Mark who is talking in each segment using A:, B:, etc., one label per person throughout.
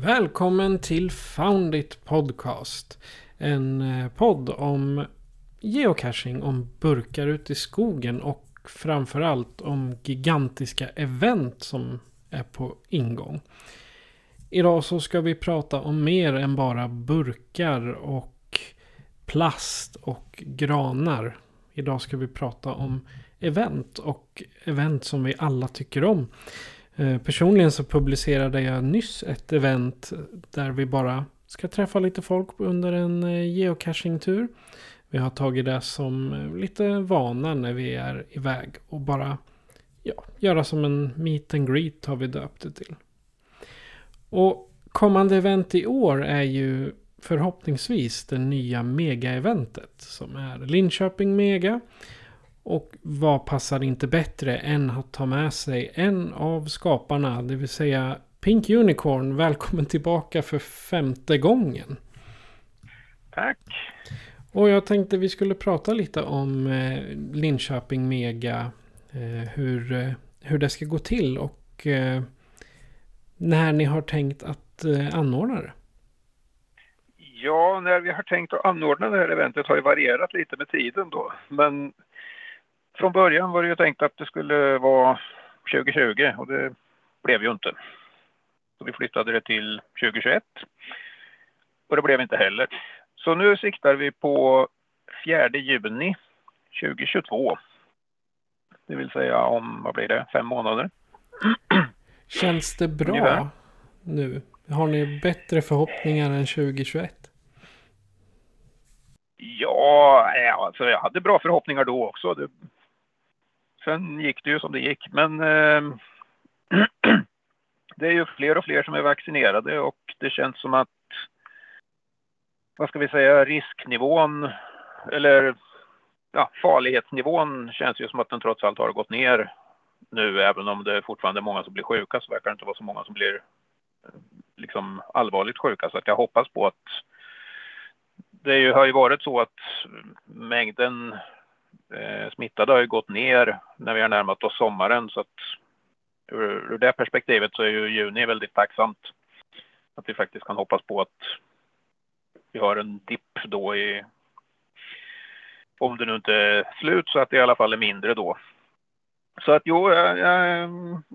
A: Välkommen till Foundit Podcast. En eh, podd om geocaching, om burkar ute i skogen och framförallt om gigantiska event som är på ingång. Idag så ska vi prata om mer än bara burkar och plast och granar. Idag ska vi prata om event och event som vi alla tycker om. Eh, personligen så publicerade jag nyss ett event där vi bara ska träffa lite folk under en eh, geocaching-tur. Vi har tagit det som eh, lite vana när vi är iväg och bara ja, göra som en meet and greet har vi döpt det till. Och kommande event i år är ju förhoppningsvis det nya mega-eventet som är Linköping Mega. Och vad passar inte bättre än att ta med sig en av skaparna, det vill säga Pink Unicorn. Välkommen tillbaka för femte gången.
B: Tack.
A: Och jag tänkte vi skulle prata lite om eh, Linköping Mega. Eh, hur, eh, hur det ska gå till och när ni har tänkt att anordna det.
B: Ja, när vi har tänkt att anordna det här eventet har ju varierat lite med tiden då. Men från början var det ju tänkt att det skulle vara 2020 och det blev ju inte. Så vi flyttade det till 2021. Och det blev inte heller. Så nu siktar vi på 4 juni 2022. Det vill säga om, vad blir det, fem månader.
A: Känns det bra
B: Ungefär.
A: nu? Har ni bättre förhoppningar än 2021?
B: Ja, alltså jag hade bra förhoppningar då också. Det... Sen gick det ju som det gick. Men eh... det är ju fler och fler som är vaccinerade och det känns som att, vad ska vi säga, risknivån eller ja, farlighetsnivån känns ju som att den trots allt har gått ner nu. Även om det fortfarande är många som blir sjuka så verkar det inte vara så många som blir eh, liksom allvarligt sjuka. Så att jag hoppas på att det ju, har ju varit så att eh, mängden eh, smittade har ju gått ner när vi har närmat oss sommaren. Så att ur, ur det perspektivet så är ju juni väldigt tacksamt. Att vi faktiskt kan hoppas på att vi har en dipp då i, om det nu inte är slut så att det i alla fall är mindre då. Så att jo, jag, jag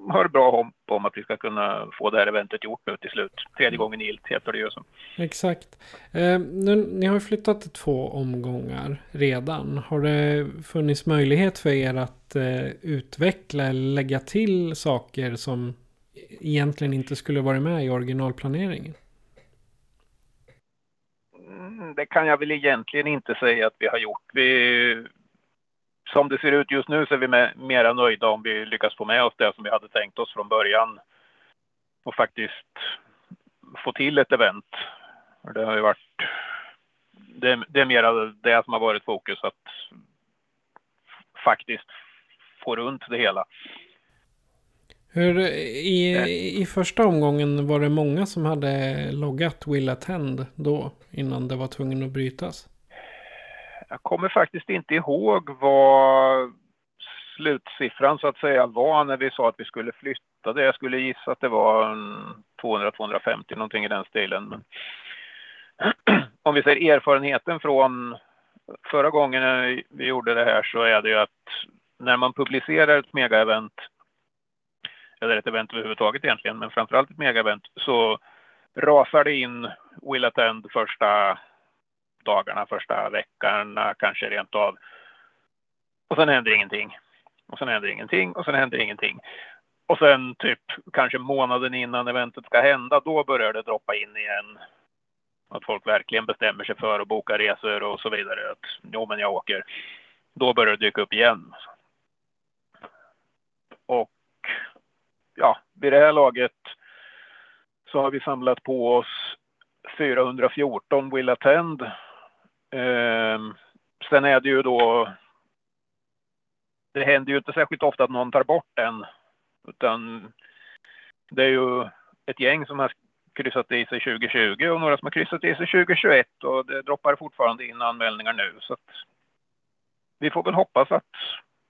B: har bra hopp om att vi ska kunna få det här eventet gjort nu till slut. Tredje gången gillt heter det ju så.
A: Exakt. Eh, nu, ni har flyttat två omgångar redan. Har det funnits möjlighet för er att eh, utveckla eller lägga till saker som egentligen inte skulle varit med i originalplaneringen?
B: Mm, Det kan jag väl egentligen inte säga att vi har gjort. Vi, som det ser ut just nu så är vi med, mera nöjda om vi lyckas få med oss det som vi hade tänkt oss från början. Och faktiskt få till ett event. Det har ju varit... Det, det är mera det som har varit fokus, att faktiskt få runt det hela.
A: Hur, i, I första omgången var det många som hade loggat Will Attend då innan det var tvungen att brytas?
B: Jag kommer faktiskt inte ihåg vad slutsiffran så att säga var när vi sa att vi skulle flytta det. Jag skulle gissa att det var 200-250 någonting i den stilen. Men om vi ser erfarenheten från förra gången vi gjorde det här så är det ju att när man publicerar ett megaevent eller ett event överhuvudtaget egentligen, men framförallt ett megaevent så rasar det in Will Attend första dagarna, första veckorna, eh, kanske rent av. Och sen händer ingenting. Och sen händer ingenting och sen händer ingenting. Och sen typ kanske månaden innan eventet ska hända, då börjar det droppa in igen. Att folk verkligen bestämmer sig för att boka resor och så vidare. Att jo, men jag åker. Då börjar det dyka upp igen. Och ja, vid det här laget så har vi samlat på oss 414 Will Attend. Eh, sen är det ju då det händer ju inte särskilt ofta att någon tar bort den. Utan det är ju ett gäng som har kryssat i sig 2020 och några som har kryssat i sig 2021 och det droppar fortfarande in anmälningar nu. Så att vi får väl hoppas att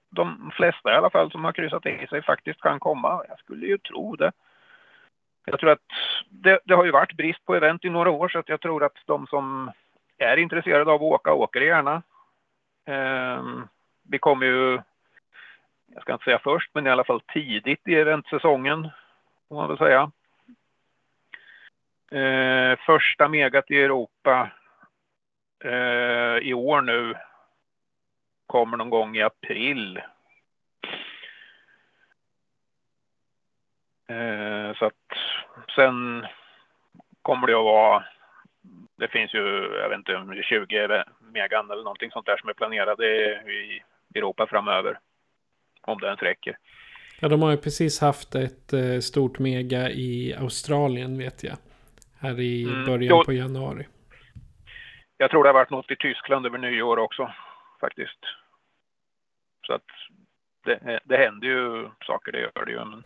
B: de flesta i alla fall som har kryssat i sig faktiskt kan komma. Jag skulle ju tro det. Jag tror att det, det har ju varit brist på event i några år så att jag tror att de som är intresserade av att åka åker gärna. Eh, vi kommer ju jag ska inte säga först, men i alla fall tidigt i eventsäsongen, får man väl säga. Eh, första megat i Europa eh, i år nu kommer någon gång i april. Eh, så att sen kommer det att vara, det finns ju, jag vet inte, 20 megan eller någonting sånt där som är planerade i Europa framöver om det ens räcker.
A: Ja, de har ju precis haft ett eh, stort mega i Australien vet jag. Här i mm. början jo. på januari.
B: Jag tror det har varit något i Tyskland över nyår också faktiskt. Så att det, det händer ju saker, det gör det ju. Men...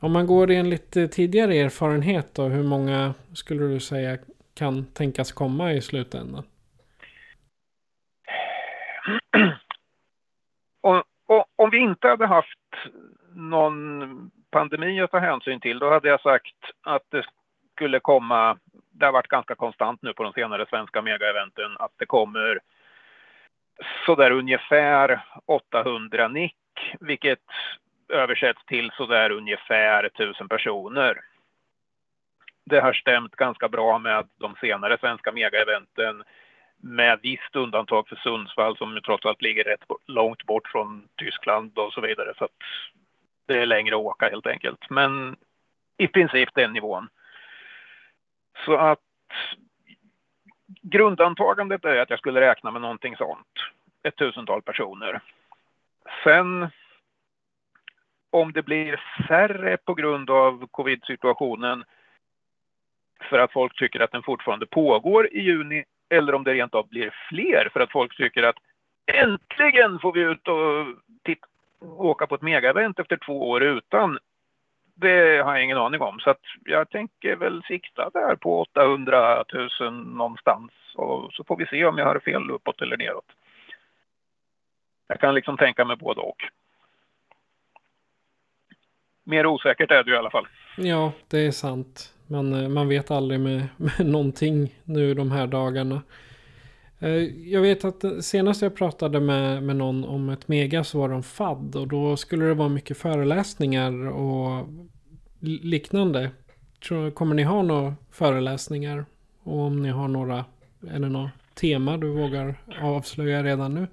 A: Om man går enligt eh, tidigare erfarenhet då, hur många skulle du säga kan tänkas komma i slutändan?
B: Och om vi inte hade haft någon pandemi att ta hänsyn till, då hade jag sagt att det skulle komma, det har varit ganska konstant nu på de senare svenska megaeventen, att det kommer sådär ungefär 800 nick, vilket översätts till sådär ungefär 1000 personer. Det har stämt ganska bra med de senare svenska megaeventen med visst undantag för Sundsvall som trots allt ligger rätt långt bort från Tyskland och så vidare. Så att det är längre att åka helt enkelt. Men i princip den nivån. Så att grundantagandet är att jag skulle räkna med någonting sånt. Ett tusental personer. Sen om det blir färre på grund av covid-situationen för att folk tycker att den fortfarande pågår i juni eller om det rent av blir fler för att folk tycker att äntligen får vi ut och titta, åka på ett megaevent efter två år utan. Det har jag ingen aning om. Så att jag tänker väl sikta där på 800 000 någonstans. Och så får vi se om jag har fel uppåt eller neråt. Jag kan liksom tänka mig både och. Mer osäkert är det ju i alla fall.
A: Ja, det är sant. Men eh, man vet aldrig med, med någonting nu de här dagarna. Eh, jag vet att eh, senast jag pratade med, med någon om ett mega så var de FAD. Och då skulle det vara mycket föreläsningar och liknande. Kommer ni ha några föreläsningar? Och om ni har några, eller några tema du vågar avslöja redan nu?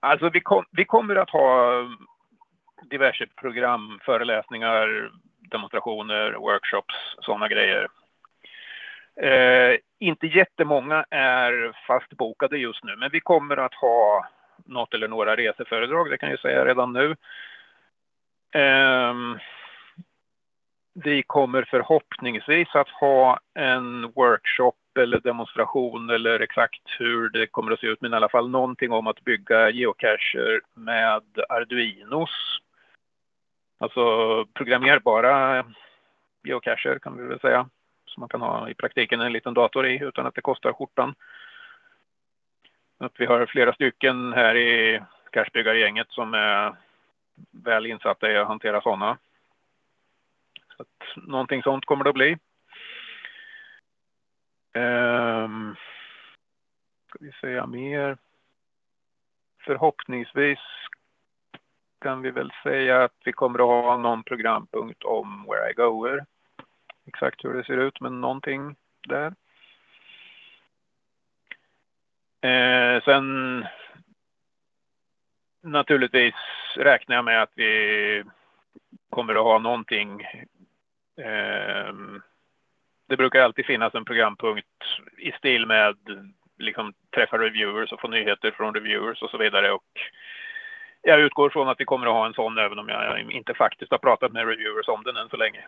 B: Alltså vi, kom, vi kommer att ha diverse program, föreläsningar, demonstrationer, workshops, sådana grejer. Eh, inte jättemånga är fastbokade just nu, men vi kommer att ha något eller några reseföredrag, det kan jag säga redan nu. Eh, vi kommer förhoppningsvis att ha en workshop eller demonstration eller exakt hur det kommer att se ut, men i alla fall någonting om att bygga geocacher med Arduinos Alltså programmerbara geocacher kan vi väl säga. Som man kan ha i praktiken en liten dator i utan att det kostar skjortan. Att vi har flera stycken här i cachebyggargänget som är väl insatta i att hantera sådana. Så att någonting sånt kommer det att bli. Um, ska vi säga mer? Förhoppningsvis kan vi väl säga att vi kommer att ha någon programpunkt om Where I Goer exakt hur det ser ut, men någonting där. Eh, sen naturligtvis räknar jag med att vi kommer att ha någonting. Eh, det brukar alltid finnas en programpunkt i stil med liksom träffa reviewers och få nyheter från reviewers och så vidare. Och jag utgår från att vi kommer att ha en sån även om jag inte faktiskt har pratat med reviewers om den än så länge.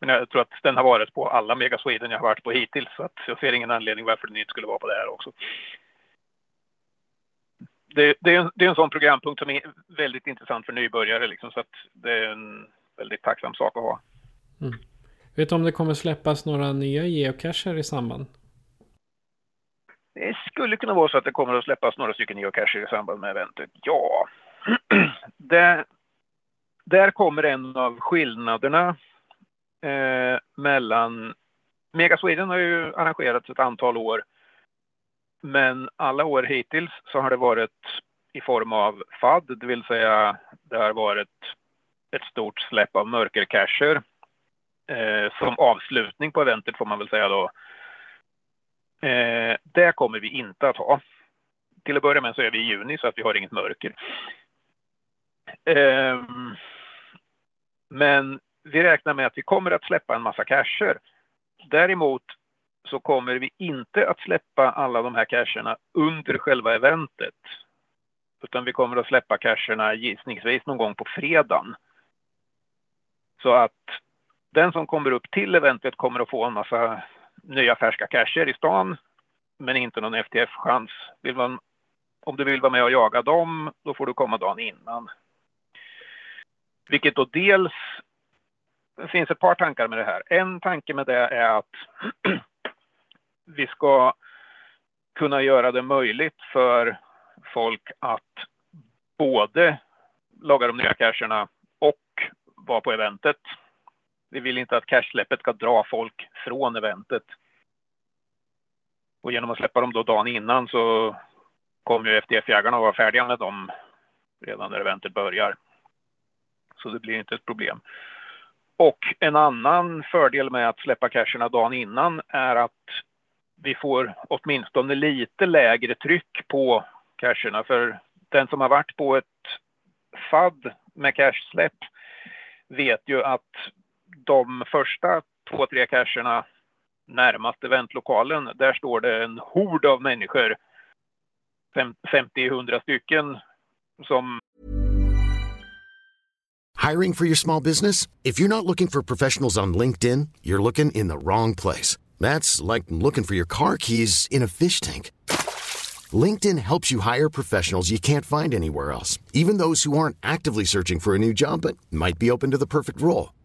B: Men jag tror att den har varit på alla Mega Sweden jag har varit på hittills så att jag ser ingen anledning varför den inte skulle vara på det här också. Det, det, är, en, det är en sån programpunkt som är väldigt intressant för nybörjare liksom, så att det är en väldigt tacksam sak att ha.
A: Mm. Vet du om det kommer släppas några nya geocacher i samband?
B: Det skulle kunna vara så att det kommer att släppas några stycken geocacher i samband med eventet. Ja, det, där kommer en av skillnaderna eh, mellan... Mega Sweden har ju arrangerats ett antal år. Men alla år hittills så har det varit i form av FAD, det vill säga det har varit ett stort släpp av mörkercacher. Eh, som avslutning på eventet får man väl säga då. Eh, det kommer vi inte att ha. Till att börja med så är vi i juni så att vi har inget mörker. Eh, men vi räknar med att vi kommer att släppa en massa cacher. Däremot så kommer vi inte att släppa alla de här cacherna under själva eventet. Utan vi kommer att släppa cacherna gissningsvis någon gång på fredagen. Så att den som kommer upp till eventet kommer att få en massa nya färska cacher i stan. Men inte någon FTF-chans. om du vill vara med och jaga dem, då får du komma dagen innan. Vilket då dels det finns ett par tankar med det här. En tanke med det är att vi ska kunna göra det möjligt för folk att både laga de nya cacherna och vara på eventet. Vi vill inte att cashsläppet ska dra folk från eventet. Och genom att släppa dem då dagen innan så kommer ju FDF-jägarna att vara färdiga med dem redan när eventet börjar. Så det blir inte ett problem. Och en annan fördel med att släppa cacherna dagen innan är att vi får åtminstone lite lägre tryck på cacherna. För den som har varit på ett FAD med cashsläpp vet ju att de första två, tre cacherna närmast eventlokalen, där står det en hord av människor, 50-100 stycken, som
C: Hiring for your small business? If you're not looking for professionals on LinkedIn, you're looking in the wrong place. That's like looking for your car keys in a fish tank. LinkedIn helps you hire professionals you can't find anywhere else, even those who aren't actively searching for a new job but might be open to the perfect role.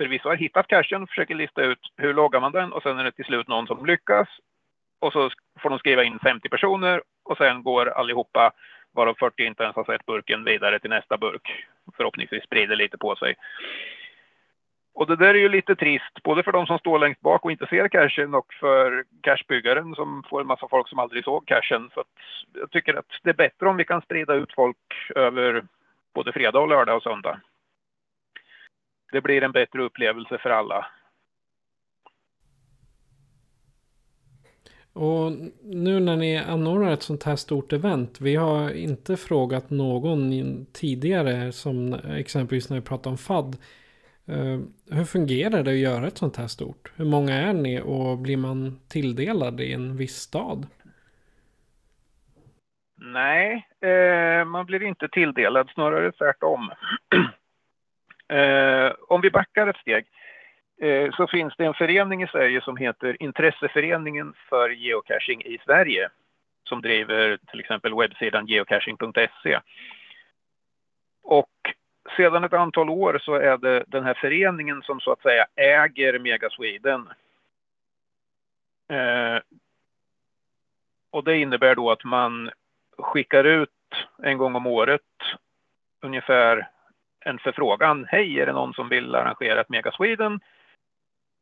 B: förvisso har hittat cachen, försöker lista ut hur loggar man den och sen är det till slut någon som lyckas. Och så får de skriva in 50 personer och sen går allihopa, varav 40 inte ens har sett burken, vidare till nästa burk. Förhoppningsvis sprider lite på sig. Och det där är ju lite trist, både för de som står längst bak och inte ser cachen och för cashbyggaren som får en massa folk som aldrig såg cachen. Så jag tycker att det är bättre om vi kan sprida ut folk över både fredag och lördag och söndag det blir en bättre upplevelse för alla.
A: Och nu när ni anordnar ett sånt här stort event. Vi har inte frågat någon tidigare som exempelvis när vi pratar om FAD. Uh, hur fungerar det att göra ett sånt här stort? Hur många är ni och blir man tilldelad i en viss stad?
B: Nej, eh, man blir inte tilldelad, snarare tvärtom. Eh, om vi backar ett steg. eh, så finns det en förening i Sverige som heter Intresseföreningen för geocaching i Sverige som driver till exempel webbsidan geocaching.se. Och sedan ett antal år så är det den här föreningen som så att säga äger Mega Sweden. Eh, och det innebär då att man skickar ut en gång om året ungefär en förfrågan. Hej, är det någon som vill arrangera ett Mega Sweden?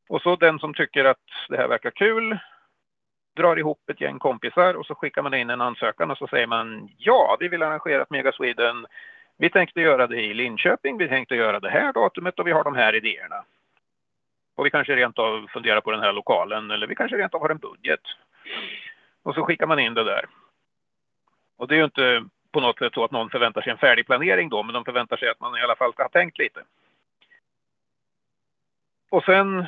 B: Och så den som tycker att det här verkar kul drar ihop ett gäng kompisar och så skickar man in en ansökan och så säger man ja, vi vill arrangera ett Mega Sweden. Vi tänkte göra det i Linköping, vi tänkte göra det här datumet och vi har de här idéerna. Och vi kanske rent av funderar på den här lokalen eller vi kanske rent av har en budget. Och så skickar man in det där. Och det är ju inte på något sätt så att någon förväntar sig en färdig planering då, men de förväntar sig att man i alla fall ska ha tänkt lite. Och sen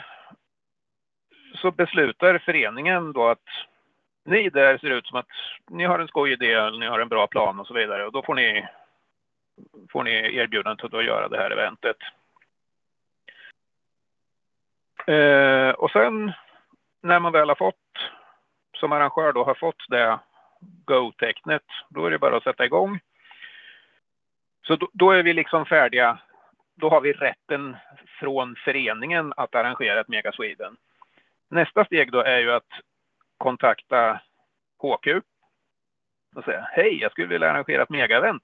B: så beslutar föreningen då att ni där ser ut som att ni har en skoj idé, eller ni har en bra plan och så vidare. Och då får ni, får ni erbjudandet att göra det här eventet. Eh, och sen när man väl har fått, som arrangör då har fått det go-tecknet, då är det bara att sätta igång. Så då, då, är vi liksom färdiga. Då har vi rätten från föreningen att arrangera ett Mega Sweden. Nästa steg då är ju att kontakta HQ och säga hej, jag skulle vilja arrangera ett megaevent.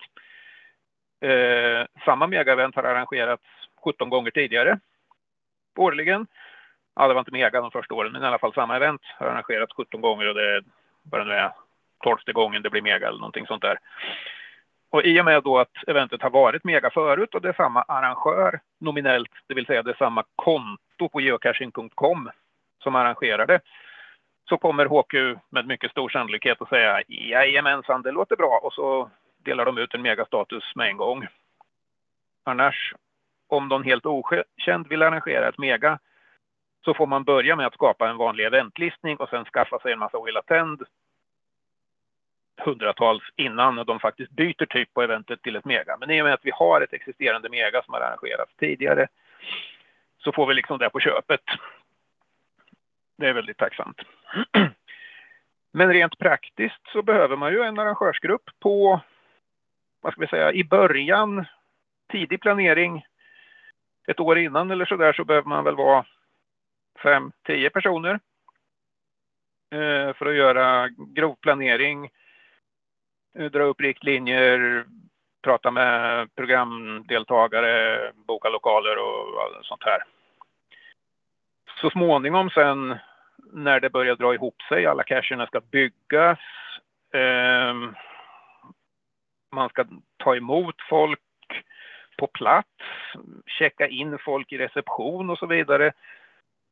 B: Eh, samma megaevent har arrangerats 17 gånger tidigare årligen. Ja, det var inte mega de första åren, men i alla fall samma event har arrangerats 17 gånger och det är vad det nu är tolfte gången det blir mega eller någonting sånt där. Och i och med då att eventet har varit mega förut och det är samma arrangör nominellt, det vill säga det är samma konto på geocaching.com som arrangerar det, så kommer HQ med mycket stor sannolikhet att säga jajamensan, det låter bra och så delar de ut en megastatus med en gång. Annars, om någon helt okänd vill arrangera ett mega så får man börja med att skapa en vanlig eventlistning och sen skaffa sig en massa Will Attend hundratals innan de faktiskt byter typ på eventet till ett mega. Men i och med att vi har ett existerande mega som har arrangerats tidigare så får vi liksom det på köpet. Det är väldigt tacksamt. Men rent praktiskt så behöver man ju en arrangörsgrupp på, vad ska vi säga, i början, tidig planering, ett år innan eller så där så behöver man väl vara fem, tio personer eh, för att göra grov planering, dra upp riktlinjer, prata med programdeltagare, boka lokaler och sånt här så småningom sen när det börjar dra ihop sig, alla cacherna ska byggas, eh, man ska ta emot folk på plats, checka in folk i reception och så vidare.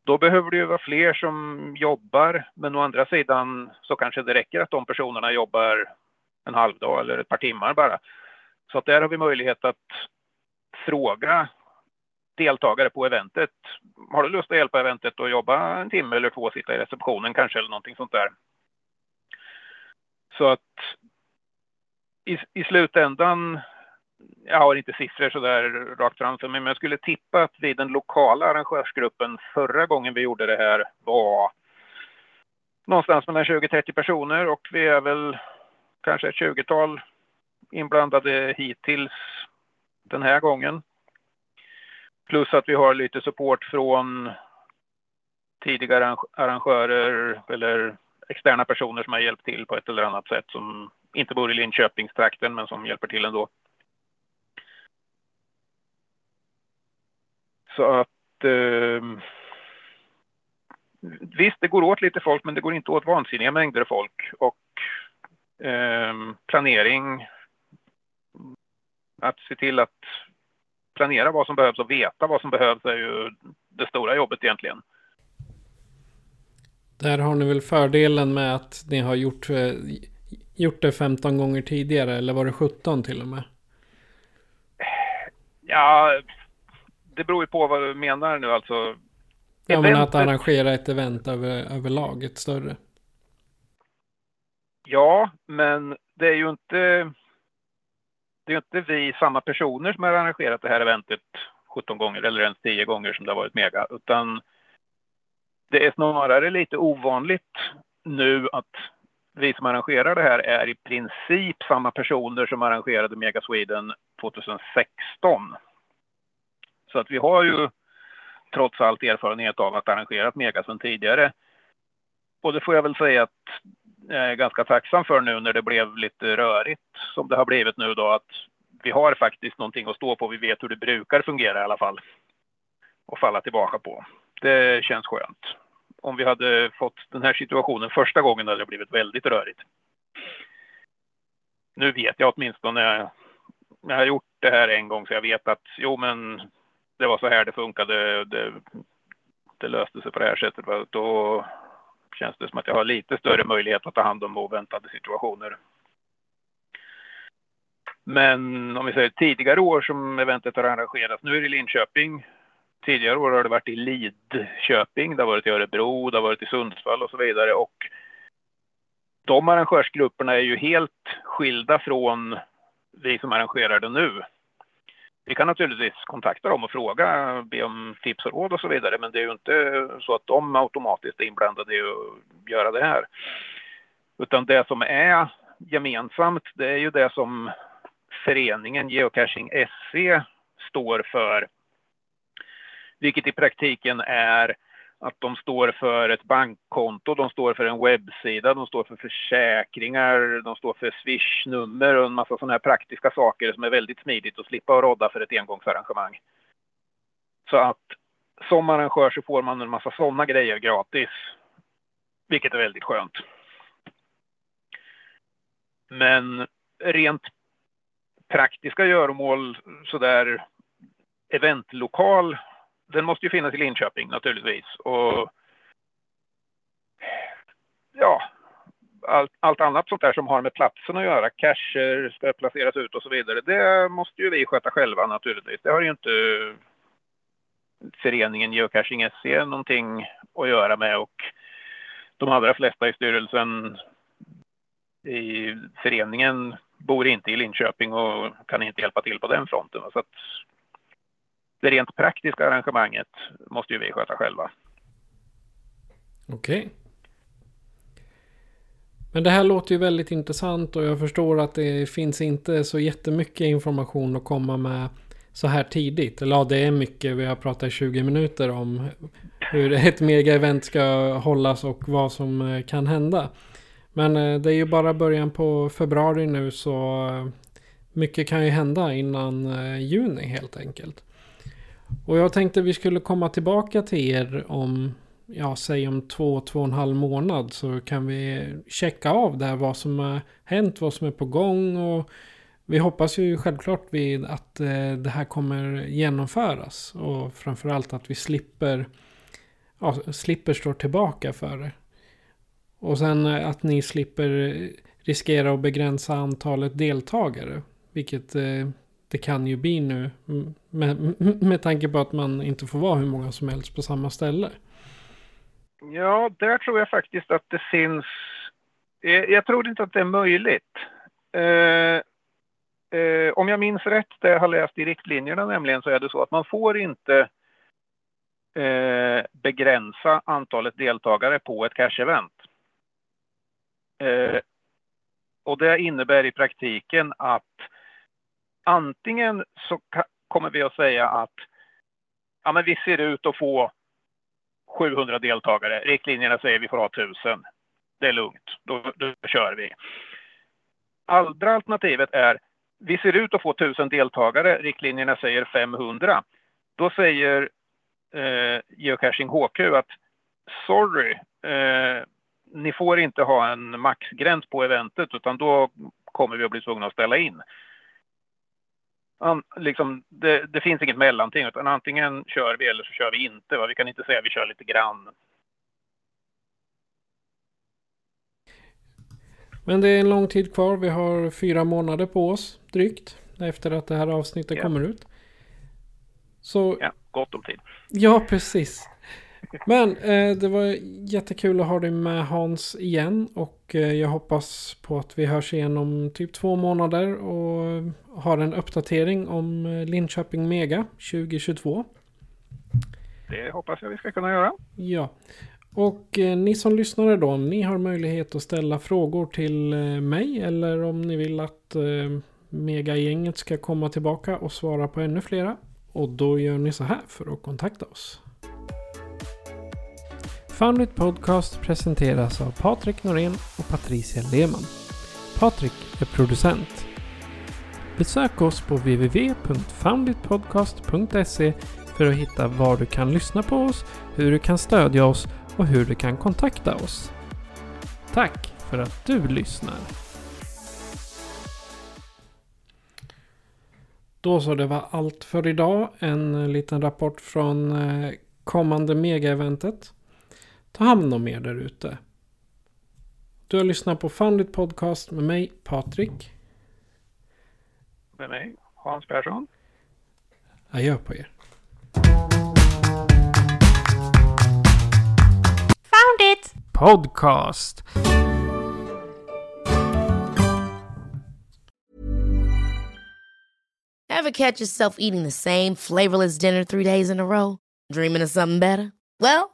B: Då behöver det ju vara fler som jobbar, men å andra sidan så kanske det räcker att de personerna jobbar en halv dag eller ett par timmar bara. Så att där har vi möjlighet att fråga deltagare på eventet. Har du lust att hjälpa eventet och jobba en timme eller två, sitta i receptionen kanske eller någonting sånt där. Så att i, i slutändan, jag har inte siffror så där rakt framför mig, men jag skulle tippa att vi den lokala arrangörsgruppen förra gången vi gjorde det här var någonstans mellan 20-30 personer och vi är väl kanske ett 20-tal inblandade hittills den här gången. Plus att vi har lite support från tidigare arrangörer eller externa personer som har hjälpt till på ett eller annat sätt som inte bor i Linköpingstrakten men som hjälper till ändå. Så att eh, visst, det går åt lite folk men det går inte åt vansinniga mängder folk och planering att se till att planera vad som behövs och veta vad som behövs är ju det stora jobbet egentligen.
A: Där har ni väl fördelen med att ni har gjort, eh, gjort det 15 gånger tidigare, eller var det 17 till och med?
B: Ja, det beror ju på vad du menar nu alltså.
A: Ja, men att arrangera ett event över, överlag, ett större.
B: Ja, men det är ju inte det är inte vi samma personer som har arrangerat det här eventet 17 gånger eller ens 10 gånger som det har varit mega, utan det är snarare lite ovanligt nu att vi som arrangerar det här är i princip samma personer som arrangerade Mega Sweden 2016. Så att vi har ju trots allt erfarenhet av att arrangera ett Mega sedan tidigare. Och det får jag väl säga att jag är ganska tacksam för nu när det blev lite rörigt som det har blivit nu då att vi har faktiskt någonting att stå på. Vi vet hur det brukar fungera i alla fall. Och falla tillbaka på. Det känns skönt. Om vi hade fått den här situationen första gången hade det blivit väldigt rörigt. Nu vet jag åtminstone, jag har gjort det här en gång så jag vet att jo men det var så här det funkade. Det, det löste sig på det här sättet. Då känns det som att jag har lite större möjlighet att ta hand om oväntade situationer. Men om vi säger tidigare år som eventet har arrangerats, nu är det i Linköping. Tidigare år har det varit i Lidköping, det har varit i Örebro, det har varit i Sundsvall och så vidare. Och de arrangörsgrupperna är ju helt skilda från vi som arrangerar det nu. Vi kan naturligtvis kontakta dem och fråga, be om tips och råd och så vidare, men det är ju inte så att de automatiskt är inblandade i att göra det här. Utan det som är gemensamt, det är ju det som föreningen Geocaching SE står för. Vilket i praktiken är att de står för ett bankkonto, de står för en webbsida, de står för försäkringar, de står för swishnummer och en massa sådana här praktiska saker som är väldigt smidigt att slippa rodda för ett engångsarrangemang. Så att som arrangör så får man en massa sådana grejer gratis, vilket är väldigt skönt. Men rent praktiska göromål sådär eventlokal den måste ju finnas i Linköping naturligtvis. Och ja, allt, allt annat sånt där som har med platsen att göra, cacher ska placeras ut och så vidare, det måste ju vi sköta själva naturligtvis. Det har ju inte föreningen Geocaching SE någonting att göra med och de allra flesta i styrelsen i föreningen bor inte i Linköping och kan inte hjälpa till på den fronten. Så att det rent praktiska arrangemanget måste ju vi sköta själva.
A: Okej. Okay. Men det här låter ju väldigt intressant och jag förstår att det finns inte så jättemycket information att komma med så här tidigt. Eller ja, det är mycket. Vi har pratat i 20 minuter om hur ett mega-event ska hållas och vad som eh, kan hända. Men eh, det är ju bara början på februari nu så eh, mycket kan ju hända innan juni helt enkelt. Och jag tänkte vi skulle komma tillbaka till er om, ja säg om två, två och en halv månad så kan vi checka av där vad som har hänt, vad som är på gång och vi hoppas ju självklart vid att eh, det här kommer genomföras och framförallt att vi slipper, ja, slipper stå tillbaka för det. Och sen eh, att ni slipper eh, riskera att begränsa antalet deltagare. Vilket eh, det kan ju bli nu. Med, med tanke på att man inte får vara hur många som helst på samma ställe.
B: Ja, där tror jag faktiskt att det finns... Eh, jag tror inte att det är möjligt. Eh, eh, om jag minns rätt, det jag har läst i riktlinjerna nämligen, så är det så att man får inte eh, begränsa antalet deltagare på ett cash-event. Eh, och det innebär i praktiken att antingen så kommer vi att säga att ja, men vi ser ut att få 700 deltagare. Riktlinjerna säger att vi får ha 1000. Det är lugnt, då, då kör vi. Andra alternativet är vi ser ut att få 1000 deltagare. Riktlinjerna säger 500. Då säger eh, Geocaching HQ att sorry, eh, ni får inte ha en maxgräns på eventet utan då kommer vi att bli tvungna att ställa in liksom, det, det, finns inget mellanting, utan antingen kör vi eller så kör vi inte. Va? Vi kan inte säga att vi kör lite grann.
A: Men det är en lång tid kvar. Vi har fyra månader på oss drygt. Efter att det här avsnittet ja. kommer ut.
B: Så... Ja, gott om tid.
A: Ja, precis. Men eh, det var jättekul att ha dig med Hans igen. Och eh, jag hoppas på att vi hörs igen om typ två månader. Och har en uppdatering om eh, Linköping Mega 2022.
B: Det hoppas jag vi ska kunna göra.
A: Ja. Och eh, ni som lyssnare då, ni har möjlighet att ställa frågor till eh, mig. Eller om ni vill att eh, Mega-gänget ska komma tillbaka och svara på ännu flera. Och då gör ni så här för att kontakta oss. Foundit Podcast presenteras av Patrik Norén och Patricia Lehmann. Patrik är producent. Besök oss på www.founditpodcast.se för att hitta var du kan lyssna på oss, hur du kan stödja oss och hur du kan kontakta oss. Tack för att du lyssnar. Då så, det var allt för idag. En liten rapport från eh, kommande megaeventet. Ta hand om er där ute. Du har lyssnat på Foundit Podcast med mig, Patrik.
B: Med mig, Hans Persson.
A: Adjö på er.
D: Found it!
A: Podcast.
E: Ever catch yourself eating the same flavorless dinner three days in a row? Dreaming of something better? Well,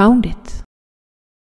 E: found it.